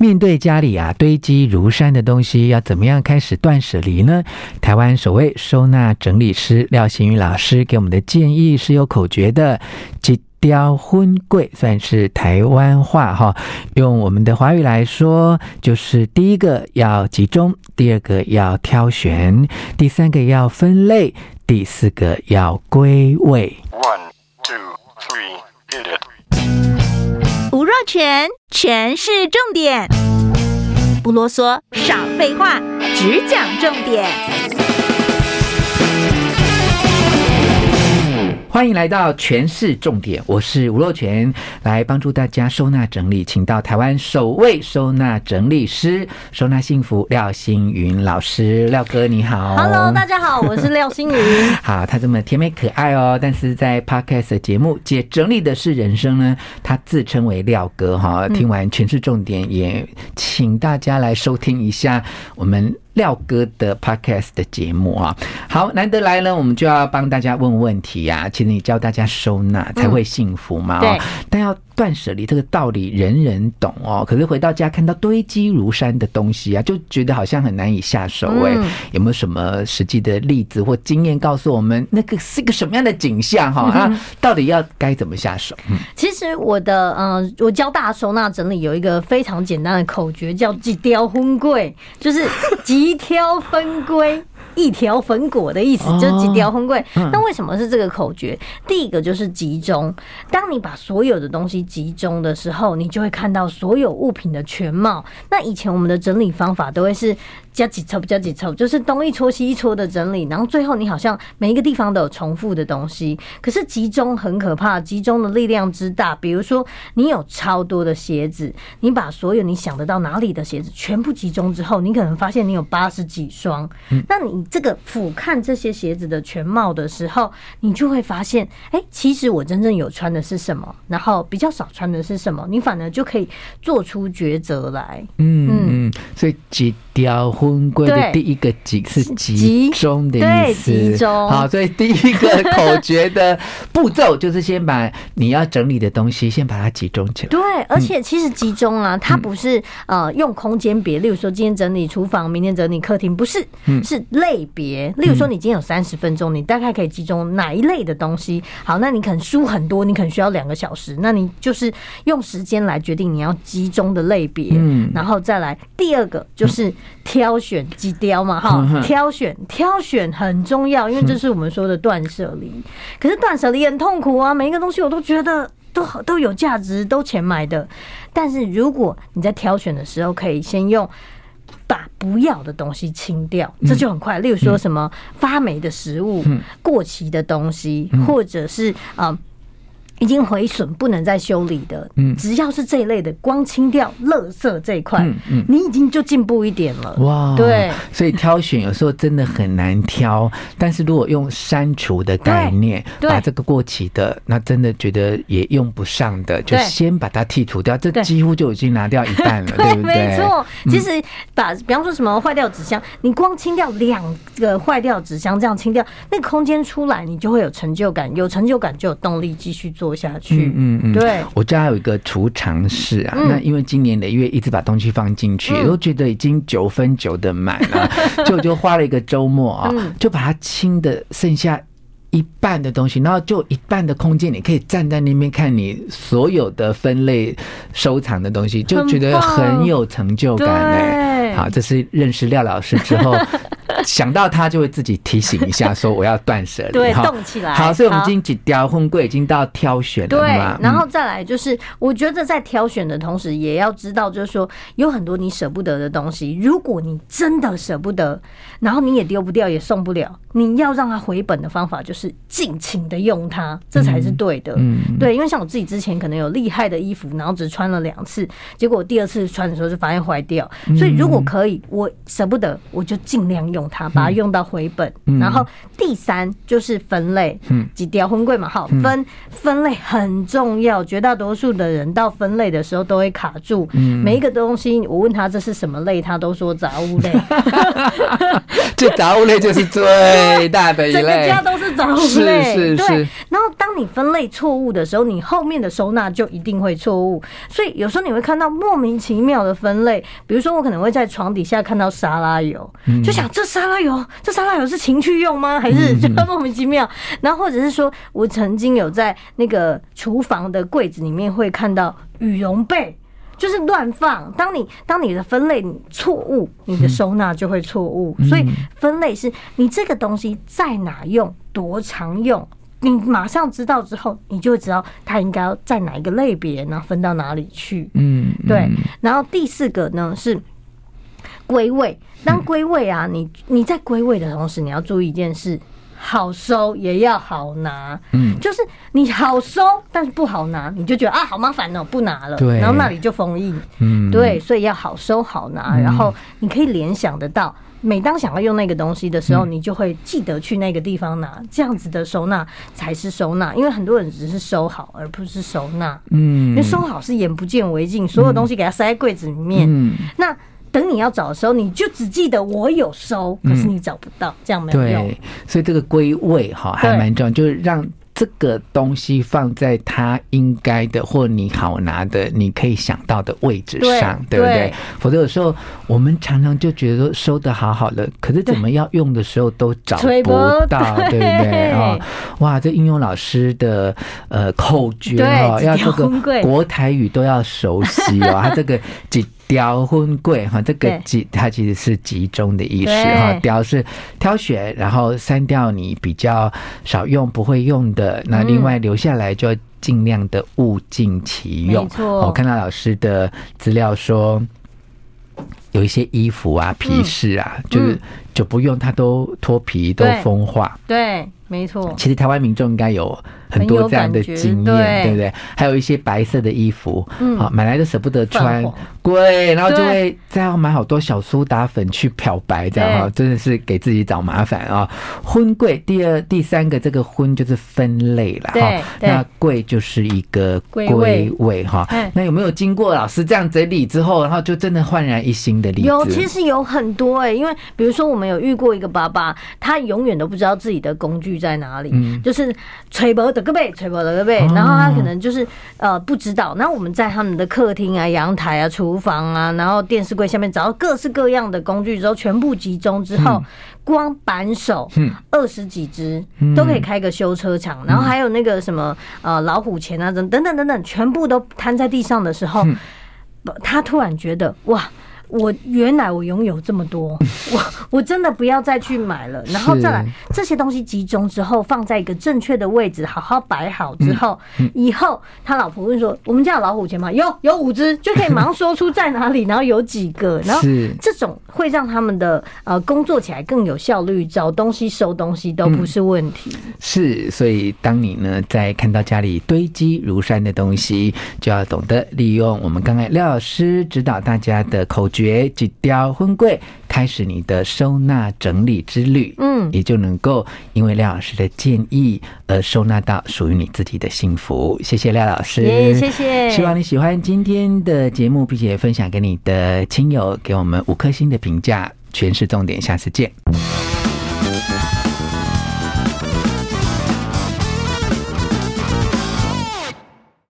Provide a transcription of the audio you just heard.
面对家里啊堆积如山的东西，要怎么样开始断舍离呢？台湾首位收纳整理师廖心筠老师给我们的建议是有口诀的，即雕分柜算是台湾话哈，用我们的华语来说，就是第一个要集中，第二个要挑选，第三个要分类，第四个要归位。全全是重点，不啰嗦，少废话，只讲重点。欢迎来到全市重点，我是吴若全，来帮助大家收纳整理，请到台湾首位收纳整理师，收纳幸福廖星云老师，廖哥你好，Hello，大家好，我是廖星云。好，他这么甜美可爱哦，但是在 Podcast 的节目姐整理的是人生呢，他自称为廖哥哈。听完全市重点，也请大家来收听一下我们。廖哥的 podcast 的节目啊，好，难得来了，我们就要帮大家问问题呀、啊。其实你教大家收纳才会幸福嘛，哦、嗯，但要。断舍离这个道理人人懂哦，可是回到家看到堆积如山的东西啊，就觉得好像很难以下手哎。有没有什么实际的例子或经验告诉我们，那个是一个什么样的景象哈？啊，到底要该怎么下手？其实我的嗯，我教大家收纳整理有一个非常简单的口诀，叫“即雕分归”，就是即挑分归。一条粉果的意思就是即雕分柜。那为什么是这个口诀？第一个就是集中。当你把所有的东西集中的时候，你就会看到所有物品的全貌。那以前我们的整理方法都会是。加几抽，加几抽，就是东一撮西一撮的整理，然后最后你好像每一个地方都有重复的东西。可是集中很可怕，集中的力量之大。比如说，你有超多的鞋子，你把所有你想得到哪里的鞋子全部集中之后，你可能发现你有八十几双。那你这个俯瞰这些鞋子的全貌的时候，你就会发现，哎，其实我真正有穿的是什么，然后比较少穿的是什么，你反而就可以做出抉择来。嗯嗯，所以即雕分柜的第一个“集”是集中的意思，集中。好，所以第一个口诀的步骤就是先把你要整理的东西先把它集中起来。对，而且其实集中啊，它不是呃用空间别，例如说今天整理厨房，明天整理客厅，不是，是类别。例如说你今天有三十分钟，你大概可以集中哪一类的东西？好，那你可能书很多，你可能需要两个小时，那你就是用时间来决定你要集中的类别。嗯，然后再来第二个就是。挑选即雕嘛，哈，挑选挑选很重要，因为这是我们说的断舍离。可是断舍离很痛苦啊，每一个东西我都觉得都都有价值，都钱买的。但是如果你在挑选的时候，可以先用把不要的东西清掉，这就很快。例如说什么发霉的食物、过期的东西，或者是啊。已经毁损不能再修理的，嗯，只要是这一类的，光清掉垃圾这一块，嗯嗯，你已经就进步一点了。哇，对，所以挑选有时候真的很难挑，但是如果用删除的概念，把这个过期的，那真的觉得也用不上的，就先把它剔除掉，这几乎就已经拿掉一半了，对不对？没错，其实把比方说什么坏掉纸箱，你光清掉两个坏掉纸箱，这样清掉，那个空间出来，你就会有成就感，有成就感就有动力继续做。下去，嗯嗯嗯，对，我家有一个储藏室啊，那因为今年的月一直把东西放进去，都觉得已经九分九的满了，就就花了一个周末啊，就把它清的剩下一半的东西，然后就一半的空间，你可以站在那边看你所有的分类收藏的东西，就觉得很有成就感哎。好，这是认识廖老师之后。想到他就会自己提醒一下，说我要断舍离，对，动起来。好，所以我们已经即雕婚柜已经到挑选了嘛。对，然后再来就是，我觉得在挑选的同时，也要知道，就是说有很多你舍不得的东西。如果你真的舍不得，然后你也丢不掉，也送不了，你要让它回本的方法就是尽情的用它，这才是对的。嗯，对，因为像我自己之前可能有厉害的衣服，然后只穿了两次，结果第二次穿的时候就发现坏掉。所以如果可以，我舍不得，我就尽量用。它，把它用到回本。嗯、然后第三就是分类，嗯，几条分柜嘛，好分分类很重要。绝大多数的人到分类的时候都会卡住，嗯，每一个东西我问他这是什么类，他都说杂物类。这杂物类就是最大的一类，整个家都是杂物类，是是是。对，然后当你分类错误的时候，你后面的收纳就一定会错误。所以有时候你会看到莫名其妙的分类，比如说我可能会在床底下看到沙拉油，就想这沙拉油，这沙拉油是情趣用吗？还是就莫名其妙？然后或者是说我曾经有在那个厨房的柜子里面会看到羽绒被。就是乱放。当你当你的分类错误，你的收纳就会错误。所以分类是你这个东西在哪用，多常用，你马上知道之后，你就会知道它应该要在哪一个类别，然后分到哪里去。嗯，对。然后第四个呢是归位。当归位啊，你你在归位的同时，你要注意一件事。好收也要好拿，嗯，就是你好收，但是不好拿，你就觉得啊，好麻烦哦，不拿了，对，然后那里就封印，嗯，对，所以要好收好拿，然后你可以联想得到，每当想要用那个东西的时候，你就会记得去那个地方拿，这样子的收纳才是收纳，因为很多人只是收好，而不是收纳，嗯，因为收好是眼不见为净，所有东西给它塞在柜子里面，嗯，那。等你要找的时候，你就只记得我有收，可是你找不到，这样没有用。对，所以这个归位哈还蛮重要，就是让这个东西放在它应该的或你好拿的、你可以想到的位置上，对不对？否则有时候我们常常就觉得说收的好好的，可是怎么要用的时候都找不到，对不对？啊，哇，这应用老师的呃口诀哦，要这个国台语都要熟悉哦，他这个几。挑分柜哈，这个集它其实是集中的意思哈。雕是挑选，然后删掉你比较少用、不会用的，那另外留下来就尽量的物尽其用。没错，我看到老师的资料说，有一些衣服啊、皮饰啊，就是就不用它都脱皮、都风化。对，没错。其实台湾民众应该有。很多这样的经验，对，不对？还有一些白色的衣服，嗯，好买来都舍不得穿，贵，然后就会再要买好多小苏打粉去漂白，这样哈，真的是给自己找麻烦啊。婚柜，第二、第三个这个婚就是分类了哈，那贵就是一个归位哈。那有没有经过老师这样整理之后，然后就真的焕然一新的例子？有，其实有很多哎、欸，因为比如说我们有遇过一个爸爸，他永远都不知道自己的工具在哪里，嗯，就是吹毛的。个背吹破了个背，然后他可能就是呃不知道。然后我们在他们的客厅啊、阳台啊、厨房啊，然后电视柜下面找到各式各样的工具之后，全部集中之后，光扳手二十几只都可以开个修车厂。然后还有那个什么呃老虎钳啊，等等等等，全部都摊在地上的时候，他突然觉得哇。我原来我拥有这么多，我我真的不要再去买了，然后再来这些东西集中之后放在一个正确的位置，好好摆好之后，以后他老婆问说：“我们家有老虎钳吗？”有，有五只，就可以马上说出在哪里，然后有几个，然后这种会让他们的呃工作起来更有效率，找东西收东西都不是问题。是，所以当你呢在看到家里堆积如山的东西，就要懂得利用我们刚才廖老师指导大家的口诀。绝几雕婚柜，开始你的收纳整理之旅，嗯，也就能够因为廖老师的建议而收纳到属于你自己的幸福。谢谢廖老师，谢谢。希望你喜欢今天的节目，并且分享给你的亲友，给我们五颗星的评价。全是重点，下次见。